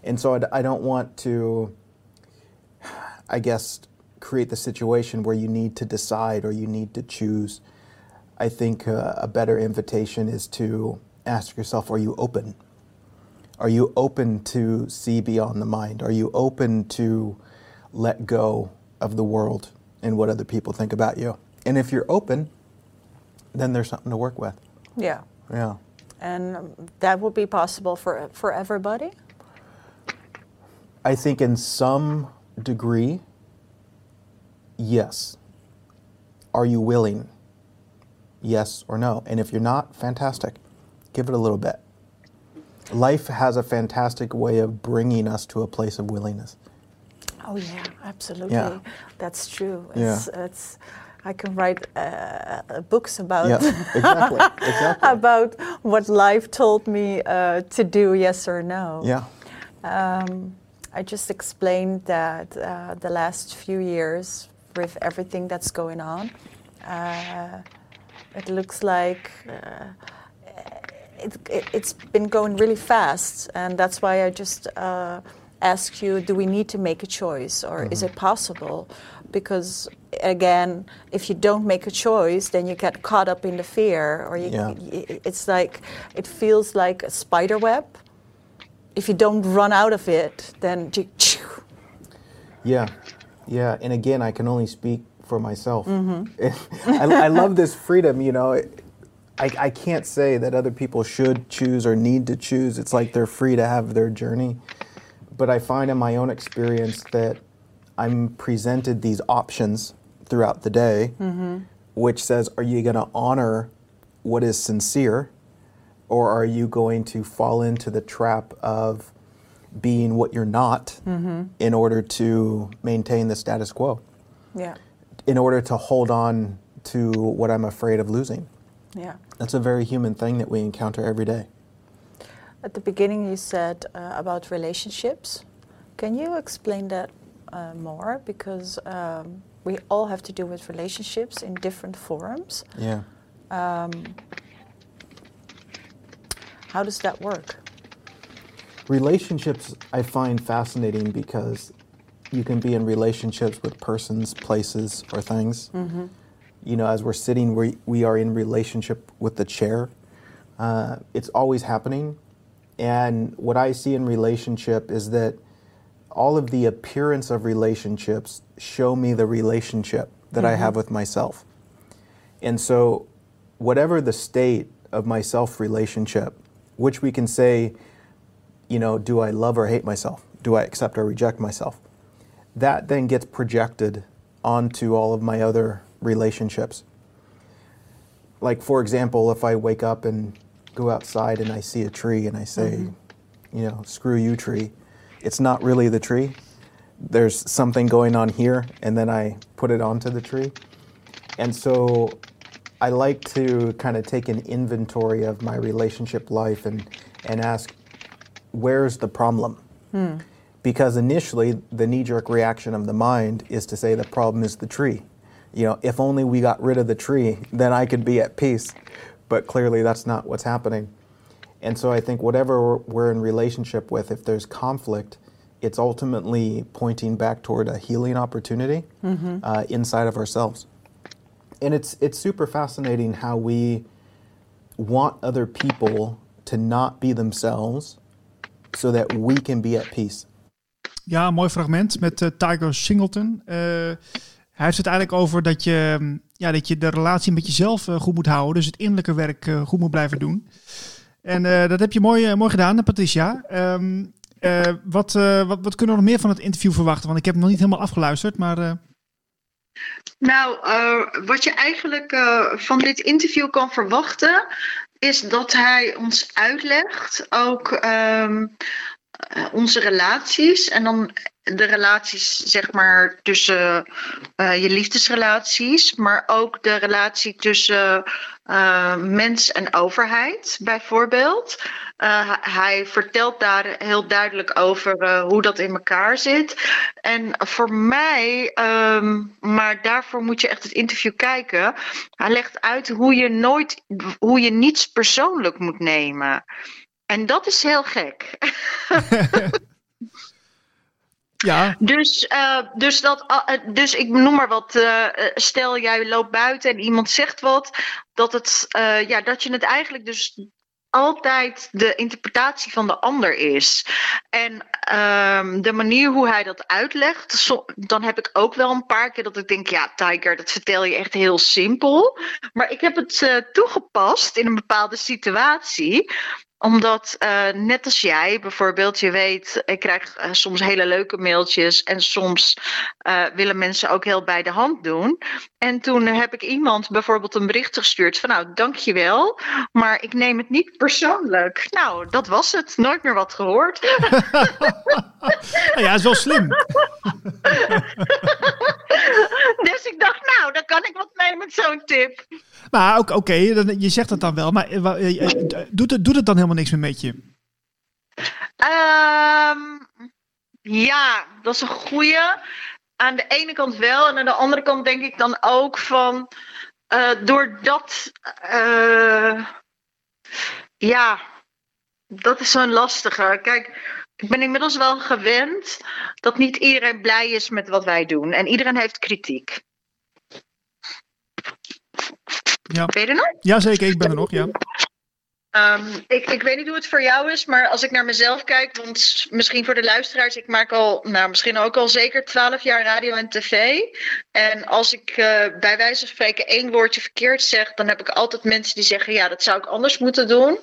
And so I, I don't want to, I guess, create the situation where you need to decide or you need to choose. I think uh, a better invitation is to ask yourself Are you open? Are you open to see beyond the mind? Are you open to let go of the world and what other people think about you? And if you're open, then there's something to work with. Yeah, Yeah. and that would be possible for for everybody. I think in some degree, yes. Are you willing? Yes or no? And if you're not, fantastic. Give it a little bit. Life has a fantastic way of bringing us to a place of willingness. Oh yeah, absolutely. Yeah. That's true. Yeah. It's, it's I can write uh, books about Yeah, (laughs) exactly, exactly. about what life told me uh, to do, yes or no. Yeah. Um, I just explained that uh, the last few years, with everything that's going on, uh, it looks like uh, it, it, it's been going really fast, and that's why I just uh, ask you: Do we need to make a choice, or is it possible? Because again, if you don't make a choice, then you get caught up in the fear, or you, Yeah. it's like it feels like a spider web. If you don't run out of it, then you, (laughs) Yeah, yeah. And again, I can only speak for myself. Mm-hmm. (laughs) I, I love this freedom. You know, I, I can't say that other people should choose or need to choose. It's like they're free to have their journey. But I find in my own experience that I'm presented these options throughout the day, mm-hmm. which says, are you going to honor what is sincere, or are you going to fall into the trap of being what you're not mm-hmm. in order to maintain the status quo, yeah, in order to hold on to what I'm afraid of losing. yeah. That's a very human thing that we encounter every day. At the beginning, you said uh, about relationships. Can you explain that uh, more? Because um, we all have to do with relationships in different forms. Yeah. How does that work? Relationships I find fascinating because you can be in relationships with persons, places, or things. You know, as we're sitting, we, we are in relationship with the chair. Uh, it's always happening. And what I see in relationship is that all of the appearance of relationships show me the relationship that I have with myself. And so, whatever the state of my self relationship, which we can say, you know, do I love or hate myself? Do I accept or reject myself? That then gets projected onto all of my other relationships. Like, for example, if I wake up and go outside and I see a tree and I say, mm-hmm. you know, screw you, tree, it's not really the tree. There's something going on here, and then I put it onto the tree. And so I like to kind of take an inventory of my relationship life and, and ask, where's the problem? Hmm. Because initially, the knee jerk reaction of the mind is to say the problem is the tree. You know, if only we got rid of the tree, then I could be at peace. But clearly, that's not what's happening. And so I think whatever we're in relationship with, if there's conflict, it's ultimately pointing back toward a healing opportunity uh, inside of ourselves. And it's it's super fascinating how we want other people to not be themselves so that we can be at peace. Ja, mooi fragment met eh, Tiger Singleton. Eh, hij heeft het eigenlijk over dat je, mm, ja, dat je de relatie met jezelf eh, goed moet houden. Dus het innerlijke werk goed moet blijven doen. En dat heb je mooi, mooi gedaan, Patricia. Ehm, eh, wat, wat, wat kunnen we nog meer van het interview verwachten? Want ik heb hem nog niet helemaal afgeluisterd, maar... Nou, wat je eigenlijk van dit interview kan verwachten, is dat hij ons uitlegt ook ehm, eh, onze relaties. En dan de relaties, zeg maar, tussen eh, je liefdesrelaties, maar ook de relatie tussen eh, mens en overheid, bijvoorbeeld. Eh, hij- vertelt daar heel duidelijk over eh, hoe dat in elkaar zit. En voor mij, ehm, maar daarvoor moet je echt het interview kijken. Hij legt uit hoe je nooit, hoe je niets persoonlijk moet nemen. En dat is heel gek. (laughs) ja, Dus, eh, dus, dat, ah, eh, dus ik noem maar wat. eh, eh, stel jij loopt buiten en iemand zegt wat. Dat, het, eh, ja, dat je het eigenlijk dus altijd de interpretatie van de ander is. En ehm, de manier hoe hij dat uitlegt, dan heb ik ook wel een paar keer dat ik denk, ja, Tiger, dat vertel je echt heel simpel. Maar ik heb het eh, toegepast in een bepaalde situatie omdat, eh, net als jij bijvoorbeeld, je weet, ik krijg eh, soms hele leuke mailtjes en soms eh, willen mensen ook heel bij de hand doen. En toen heb ik iemand bijvoorbeeld een bericht gestuurd van nou, dankjewel, maar ik neem het niet persoonlijk. Nou, dat was het. Nooit meer wat gehoord. (laughs) ja, is wel slim. (laughs) dus ik dacht, nou, dan kan ik wat mee met zo'n tip. Maar ook oké, dan- je zegt het dan wel, maar doet, het, doet het dan helemaal niks meer met je? Ehm, ja, dat is een goeie. Aan de ene kant wel. En aan de andere kant denk ik dan ook van... eh, doordat... eh, ja, dat is zo'n lastige. Kijk, ik ben inmiddels wel gewend... dat niet iedereen blij is met wat wij doen. En iedereen heeft kritiek. Ja. Ben je er nog? Jazeker, ik ben er nog, ja. Ehm, ik, ik weet niet hoe het voor jou is, maar als ik naar mezelf kijk, want misschien voor de luisteraars, ik maak al, nou misschien ook al zeker twaalf jaar radio en tv. En als ik uh, bij wijze van spreken één woordje verkeerd zeg, dan heb ik altijd mensen die zeggen, ja, dat zou ik anders moeten doen.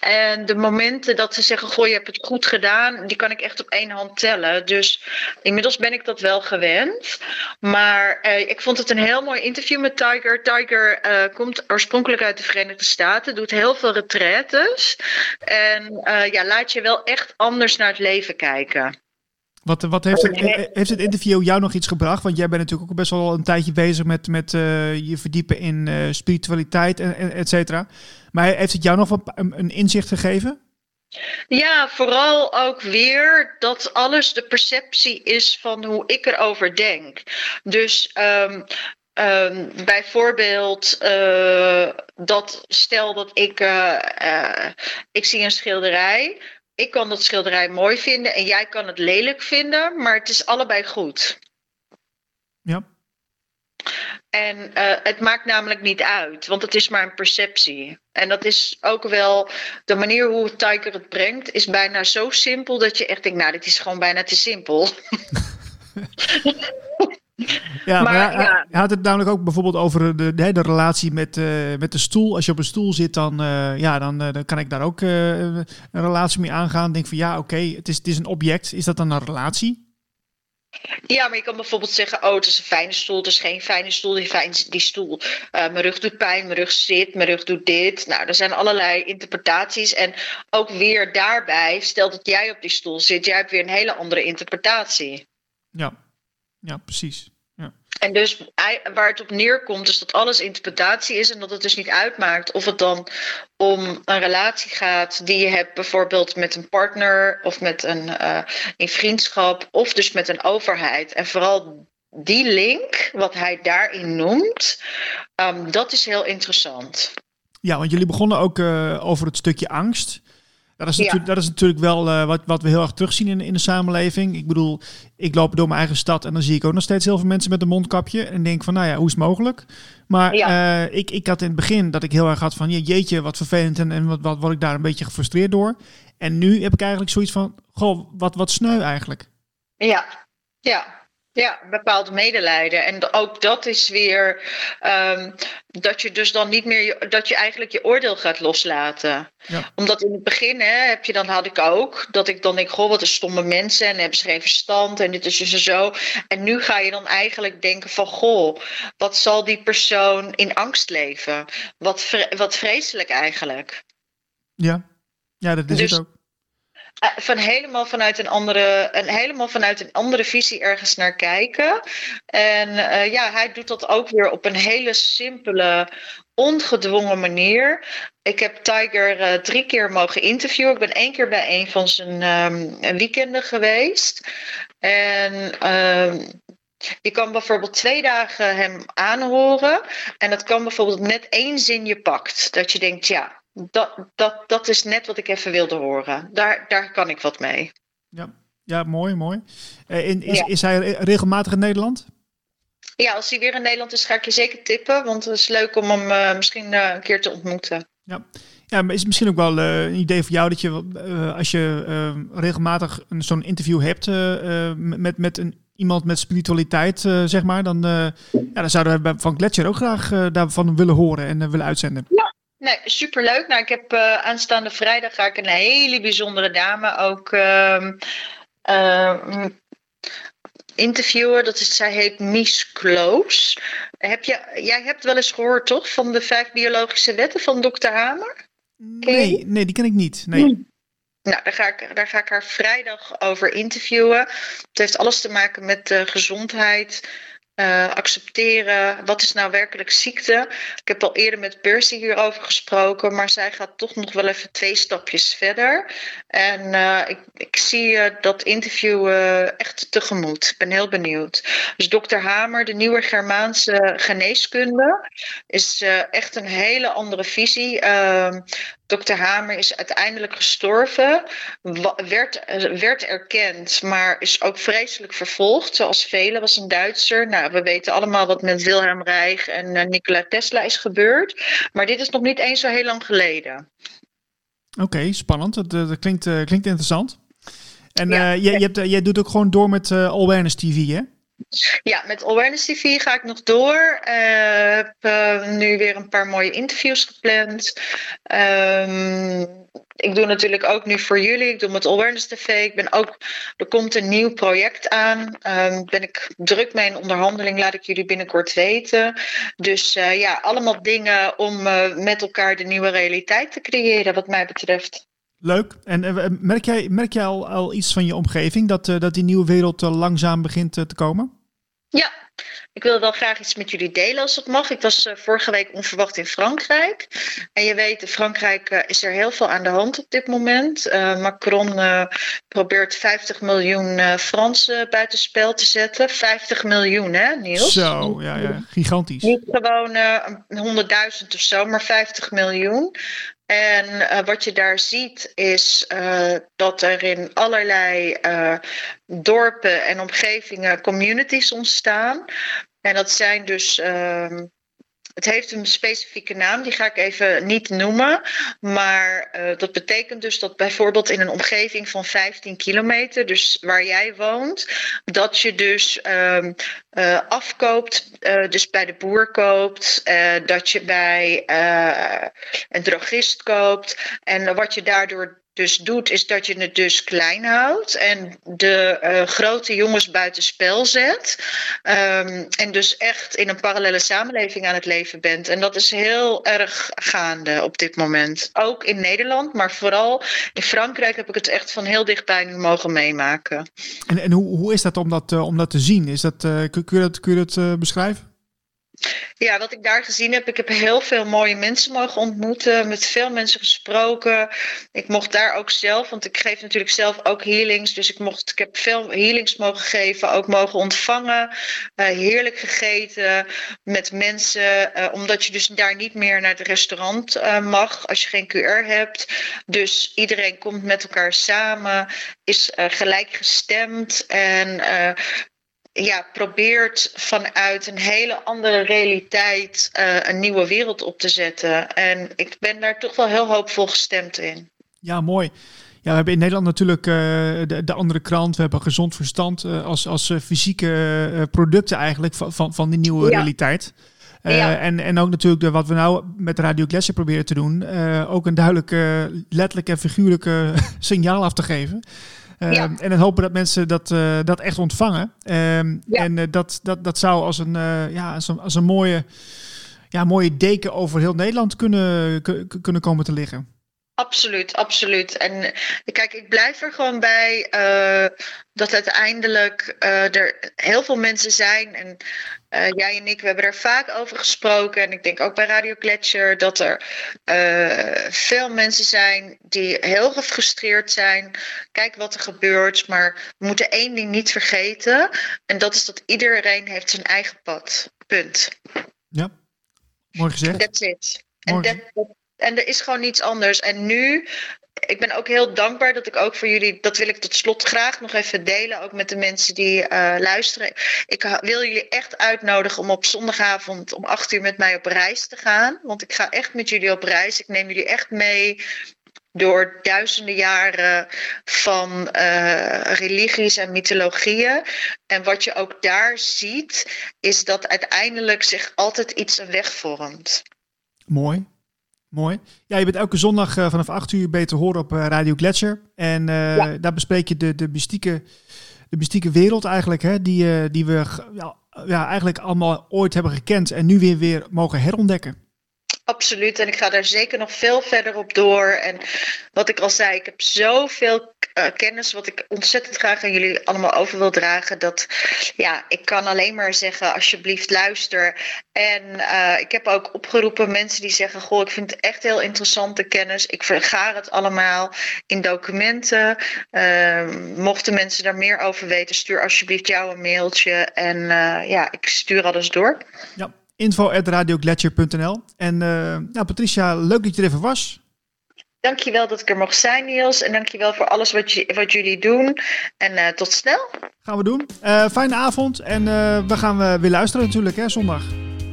En de momenten dat ze zeggen, goh, je hebt het goed gedaan, die kan ik echt op één hand tellen. Dus inmiddels ben ik dat wel gewend. Maar uh, ik vond het een heel mooi interview met Tiger. Tiger uh, komt oorspronkelijk uit de Verenigde Staten, doet heel veel retreats. En ja, laat je wel echt anders naar het leven kijken. Wat, wat heeft, het, heeft het interview jou nog iets gebracht? Want jij bent natuurlijk ook best wel een tijdje bezig met, met uh, je verdiepen in uh, spiritualiteit, en, et cetera. Maar heeft het jou nog een, een inzicht gegeven? Ja, vooral ook weer dat alles de perceptie is van hoe ik erover denk. Dus um, Um, bijvoorbeeld uh, dat stel dat ik, uh, uh, ik zie een schilderij. Ik kan dat schilderij mooi vinden en jij kan het lelijk vinden, maar het is allebei goed. Ja. En het maakt namelijk niet uit, want het is maar een perceptie. En dat is ook wel de manier hoe Tiger het brengt, is bijna zo simpel dat je echt denkt, nou, dit is gewoon bijna te simpel. (laughs) (laughs) Ja, maar, maar hij, ja. hij, had het namelijk ook bijvoorbeeld over de, de, de relatie met, uh, met de stoel. Als je op een stoel zit, dan, uh, ja, dan, uh, dan kan ik daar ook een relatie mee aangaan. Denk van ja, oké, okay, het, is, het is een object. Is dat dan een relatie? Ja, maar je kan bijvoorbeeld zeggen: Oh, het is een fijne stoel, het is geen fijne stoel. Die, fijn, die stoel, mijn rug doet pijn, mijn rug zit, mijn rug doet dit. Nou, er zijn allerlei interpretaties. En ook weer daarbij, stel dat jij op die stoel zit, jij hebt weer een hele andere interpretatie. Ja, ja, precies. Ja. En dus waar het op neerkomt, is dat alles interpretatie is en dat het dus niet uitmaakt of het dan om een relatie gaat die je hebt, bijvoorbeeld met een partner of met een uh, in vriendschap of dus met een overheid. En vooral die link, wat hij daarin noemt, um, dat is heel interessant. Ja, want jullie begonnen ook uh, over het stukje angst. Dat is, natuurlijk, ja. dat is natuurlijk wel uh, wat, wat we heel erg terugzien in, in de samenleving. Ik bedoel, ik loop door mijn eigen stad en dan zie ik ook nog steeds heel veel mensen met een mondkapje. En denk van, nou ja, hoe is het mogelijk? Maar ja. uh, ik, ik had in het begin dat ik heel erg had van, jeetje, wat vervelend. En, en wat, wat word ik daar een beetje gefrustreerd door. En nu heb ik eigenlijk zoiets van, goh, wat, wat sneu eigenlijk. Ja, ja. Ja, bepaald medelijden. En ook dat is weer um, dat je dus dan niet meer dat je eigenlijk je oordeel gaat loslaten. Ja. Omdat in het begin hè, heb je dan had ik ook dat ik dan denk, goh, wat een stomme mensen en hebben ze geen verstand en dit is dus zo. En nu ga je dan eigenlijk denken van, goh, wat zal die persoon in angst leven? Wat, vre wat vreselijk eigenlijk. Ja, ja dat is dus, het ook van helemaal vanuit een andere, een, helemaal vanuit een andere visie ergens naar kijken. En uh, ja, hij doet dat ook weer op een hele simpele, ongedwongen manier. Ik heb Tiger uh, drie keer mogen interviewen. Ik ben één keer bij een van zijn um, weekenden geweest. En uh, je kan bijvoorbeeld twee dagen hem aanhoren. En dat kan bijvoorbeeld net één zin je pakt. Dat je denkt, ja, dat, dat, dat is net wat ik even wilde horen. Daar, daar kan ik wat mee. Ja, ja mooi, mooi. In, is, ja. is hij regelmatig in Nederland? Ja, als hij weer in Nederland is, ga ik je zeker tippen. Want het is leuk om hem uh, misschien uh, een keer te ontmoeten. Ja. Ja, maar is het misschien ook wel een idee voor jou dat je, als je regelmatig zo'n interview hebt met, met een, iemand met spiritualiteit, zeg maar, dan, ja, dan zouden we van Gletscher ook graag daarvan willen horen en willen uitzenden. Ja, Nee, superleuk. Nou, ik heb uh, aanstaande vrijdag ga ik een hele bijzondere dame ook uh, uh, interviewen. Dat is, zij heet Mies Kloos. Heb je, jij hebt wel eens gehoord, toch, van de vijf biologische wetten van Dr. Hamer? Nee, nee, die ken ik niet. Nee. Hmm. Nou, daar ga, ik, daar ga ik haar vrijdag over interviewen. Het heeft alles te maken met uh, gezondheid, uh, accepteren. Wat is nou werkelijk ziekte? Ik heb al eerder met Percy hierover gesproken, maar zij gaat toch nog wel even twee stapjes verder. En uh, ik, ik, zie uh, dat interview echt tegemoet. Ik ben heel benieuwd. Dus dokter Hamer, de nieuwe Germaanse geneeskunde, is echt een hele andere visie. Ehm, Dr. Hamer is uiteindelijk gestorven, werd, werd erkend, maar is ook vreselijk vervolgd, zoals velen, was een Duitser. Nou, we weten allemaal wat met Wilhelm Reich en uh, Nikola Tesla is gebeurd, maar dit is nog niet eens zo heel lang geleden. Oké, spannend. Dat, dat klinkt, klinkt interessant. En ja, jij, je hebt, jij doet ook gewoon door met Awareness TV, hè? Ja, met Awareness TV ga ik nog door. Uh, heb uh, nu weer een paar mooie interviews gepland. Um, ik doe natuurlijk ook nu voor jullie. Ik doe met Awareness TV. Ik ben ook, er komt een nieuw project aan. Um, ben ik druk mee in onderhandeling. Laat ik jullie binnenkort weten. Dus uh, ja, allemaal dingen om met elkaar de nieuwe realiteit te creëren, wat mij betreft. Leuk. En merk jij, merk jij al, al iets van je omgeving dat, dat die nieuwe wereld langzaam begint te komen? Ja, ik wil wel graag iets met jullie delen als het mag. Ik was vorige week onverwacht in Frankrijk. En je weet, in Frankrijk is er heel veel aan de hand op dit moment. Macron probeert 50 miljoen Fransen buitenspel te zetten. 50 miljoen, hè, Niels? Zo, ja, ja. gigantisch. Niet gewoon 100.000 of zo, maar 50 miljoen. En uh, wat je daar ziet is uh, dat er in allerlei uh, dorpen en omgevingen communities ontstaan. En dat zijn dus ehm, het heeft een specifieke naam, die ga ik even niet noemen. Maar uh, dat betekent dus dat bijvoorbeeld in een omgeving van 15 kilometer, dus waar jij woont, dat je dus uh, uh, afkoopt, dus bij de boer koopt, dat je bij een drogist koopt. En wat je daardoor dus doet, is dat je het dus klein houdt en de uh, grote jongens buitenspel zet. Um, en dus echt in een parallele samenleving aan het leven bent. En dat is heel erg gaande op dit moment. Ook in Nederland, maar vooral in Frankrijk heb ik het echt van heel dichtbij nu mogen meemaken. En, en hoe, hoe is dat om dat, uh, om dat te zien? Is dat, kun, kun, je dat, kun je dat beschrijven? Ja, wat ik daar gezien heb, ik heb heel veel mooie mensen mogen ontmoeten, met veel mensen gesproken. Ik mocht daar ook zelf, want ik geef natuurlijk zelf ook healings, dus ik, mocht, ik heb veel healings mogen geven, ook mogen ontvangen. Uh, heerlijk gegeten met mensen, uh, omdat je dus daar niet meer naar het restaurant uh, mag als je geen QR hebt. Dus iedereen komt met elkaar samen, is gelijkgestemd en ja, probeert vanuit een hele andere realiteit uh, een nieuwe wereld op te zetten. En ik ben daar toch wel heel hoopvol gestemd in. Ja, mooi. Ja, we hebben in Nederland natuurlijk uh, de, de, andere krant. We hebben gezond verstand uh, als, als fysieke producten eigenlijk van, van, van die nieuwe ja. realiteit. Ja. en, en ook natuurlijk de, wat we nou met Radio Glacier proberen te doen. ook een duidelijk letterlijk en figuurlijke (laughs) signaal af te geven. Ja. En dan hopen dat mensen dat, uh, dat echt ontvangen. Ja. En uh, dat, dat, dat zou als een, ja, als een, als een mooie, ja, mooie deken over heel Nederland kunnen, kunnen komen te liggen. Absoluut, absoluut. En kijk, ik blijf er gewoon bij dat uiteindelijk er heel veel mensen zijn. En uh, jij en ik, we hebben er vaak over gesproken. En ik denk ook bij Radio Gletscher dat er veel mensen zijn die heel gefrustreerd zijn. Kijk wat er gebeurt. Maar we moeten één ding niet vergeten. En dat is dat iedereen heeft zijn eigen pad. Punt. Ja, mooi gezegd. That's it. En, dat, en er is gewoon niets anders. En nu ik ben ook heel dankbaar dat ik ook voor jullie, dat wil ik tot slot graag nog even delen, ook met de mensen die uh, luisteren. Ik wil jullie echt uitnodigen om op zondagavond om acht uur met mij op reis te gaan. Want ik ga echt met jullie op reis. Ik neem jullie echt mee door duizenden jaren van uh, religies en mythologieën. En wat je ook daar ziet, is dat uiteindelijk zich altijd iets een weg vormt. Mooi. Mooi. Ja, je bent elke zondag uh, vanaf 8 uur beter horen op uh, Radio Gletscher. En uh, ja. daar bespreek je de, de, mystieke, de mystieke wereld eigenlijk, hè, die, die we ja, ja, eigenlijk allemaal ooit hebben gekend en nu weer, weer mogen herontdekken. Absoluut. En ik ga daar zeker nog veel verder op door. En wat ik al zei, ik heb zoveel uh, kennis wat ik ontzettend graag aan jullie allemaal over wil dragen. Dat ja, ik kan alleen maar zeggen, alsjeblieft luister. En uh, ik heb ook opgeroepen mensen die zeggen: Goh, ik vind het echt heel interessante kennis. Ik vergaar het allemaal in documenten. Uh, mochten mensen daar meer over weten, stuur alsjeblieft jou een mailtje. En uh, ja, ik stuur alles door. Ja, info.radioglacier.nl. En nou, Patricia, leuk dat je er even was. Dankjewel dat ik er mocht zijn, Niels. En dankjewel voor alles wat, je, wat jullie doen. En uh, tot snel. Gaan we doen. Uh, fijne avond. En uh, we gaan weer luisteren natuurlijk, hè, zondag.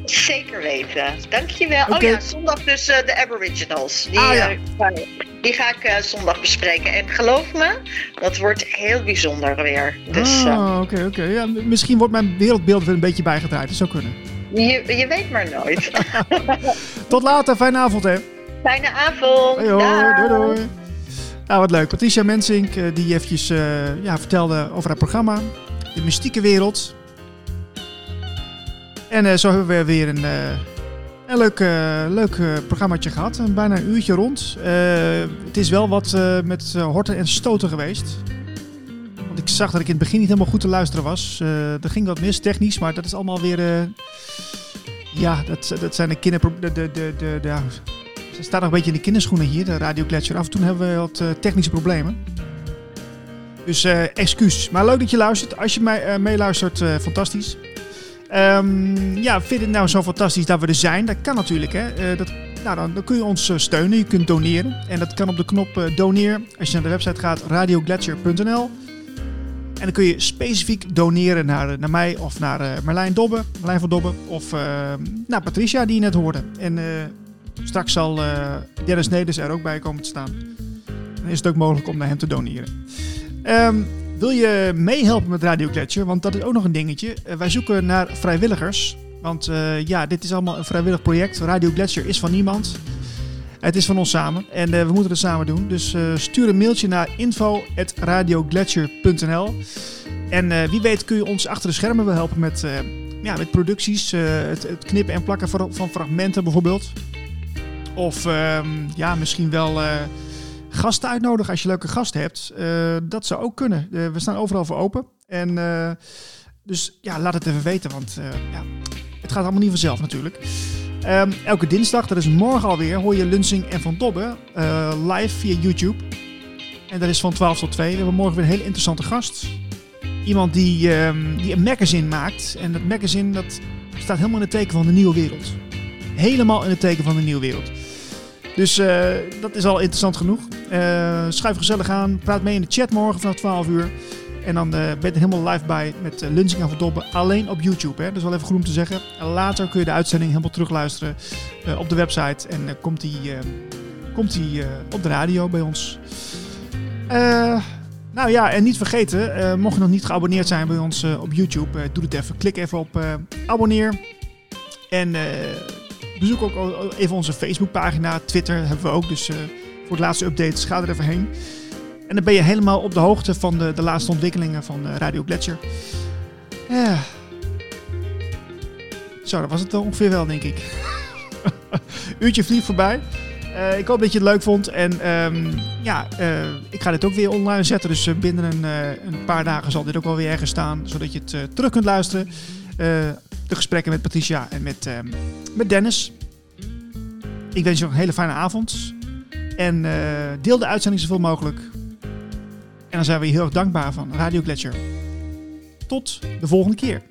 Zeker weten. Dankjewel. Okay. Oh ja, zondag dus de Aboriginals. Die, ah, ja. die ga ik zondag bespreken. En geloof me, dat wordt heel bijzonder weer. Dus, ah, oké, oké. Ja, misschien wordt mijn wereldbeeld weer een beetje bijgedraaid. Dat zou kunnen. Je, je weet maar nooit. (laughs) Tot later. Fijne avond, hè. Fijne avond. Hey, doei, doei. Nou, wat leuk. Patricia Mensink, eh, die eventjes uh, ja, vertelde over haar programma. De mystieke wereld. En uh, zo hebben we weer een, een leuk, leuk programmaatje gehad. Bijna een uurtje rond. het is wel wat met horten en stoten geweest. Want ik zag dat ik in het begin niet helemaal goed te luisteren was. er ging wat mis, technisch, maar dat is allemaal weer... ja, dat, dat zijn de kinderproblemen. De, de, de, de, ze staat nog een beetje in de kinderschoenen hier, de Radio Gletscher. Af en toe hebben we wat uh, technische problemen. Dus uh, excuus. Maar leuk dat je luistert. Als je mij uh, meeluistert, fantastisch. Um, ja, vind je het nou zo fantastisch dat we er zijn? Dat kan natuurlijk. Hè? dat, nou, dan, kun je ons steunen. Je kunt doneren. En dat kan op de knop doneer. Als je naar de website gaat, radiogletscher.nl. En dan kun je specifiek doneren naar, naar mij of naar Marlijn Dobbe, Marlijn van Dobbe. Of naar Patricia, die je net hoorde. En Straks zal uh, Dennis Neders er ook bij komen te staan. Dan is het ook mogelijk om naar hem te doneren. Um, wil je meehelpen met Radio Gletscher? Want dat is ook nog een dingetje. Uh, wij zoeken naar vrijwilligers. Want uh, ja, dit is allemaal een vrijwillig project. Radio Gletscher is van niemand. Het is van ons samen en we moeten het samen doen. Dus stuur een mailtje naar info.radiogletscher.nl En wie weet kun je ons achter de schermen wel helpen met, ja, met producties. Het, het, knippen en plakken van, van fragmenten bijvoorbeeld. Of ehm, ja, misschien wel uh, gasten uitnodigen als je leuke gasten hebt. Uh, dat zou ook kunnen. Uh, we staan overal voor open. En dus ja, laat het even weten, want ja, het gaat allemaal niet vanzelf natuurlijk. Um, elke dinsdag, dat is morgen alweer, hoor je Lunsing en Van Dobbe live via YouTube. En dat is van 12 tot 2. We hebben morgen weer een hele interessante gast. Iemand die, um, die een magazine maakt. En dat magazine dat staat helemaal in het teken van de nieuwe wereld. Helemaal in het teken van de nieuwe wereld. Dus uh, dat is al interessant genoeg. Uh, schuif gezellig aan. Praat mee in de chat morgen vanaf 12 uur. En dan uh, ben je helemaal live bij met uh, Lunching aan Verdobben. Alleen op YouTube. Hè? Dat is wel even goed om te zeggen. En later kun je de uitzending helemaal terugluisteren op de website. En komt die, komt die op de radio bij ons. nou ja, en niet vergeten. mocht je nog niet geabonneerd zijn bij ons op YouTube. doe het even. Klik even op abonneer. En Bezoek ook even onze Facebookpagina. Twitter hebben we ook. Dus uh, voor de laatste updates ga er even heen. En dan ben je helemaal op de hoogte van de, de laatste ontwikkelingen van uh, Radio Gletscher. Ja. Zo, dat was het ongeveer wel, denk ik. (laughs) Uurtje vliegt voorbij. Uh, ik hoop dat je het leuk vond. En um, ja, ik ga dit ook weer online zetten. Dus binnen een, een, paar dagen zal dit ook wel weer ergens staan. Zodat je het terug kunt luisteren de gesprekken met Patricia en met, uh, met Dennis. Ik wens je nog een hele fijne avond. En uh, deel de uitzending zoveel mogelijk. En dan zijn we je heel erg dankbaar van Radio Gletscher. Tot de volgende keer.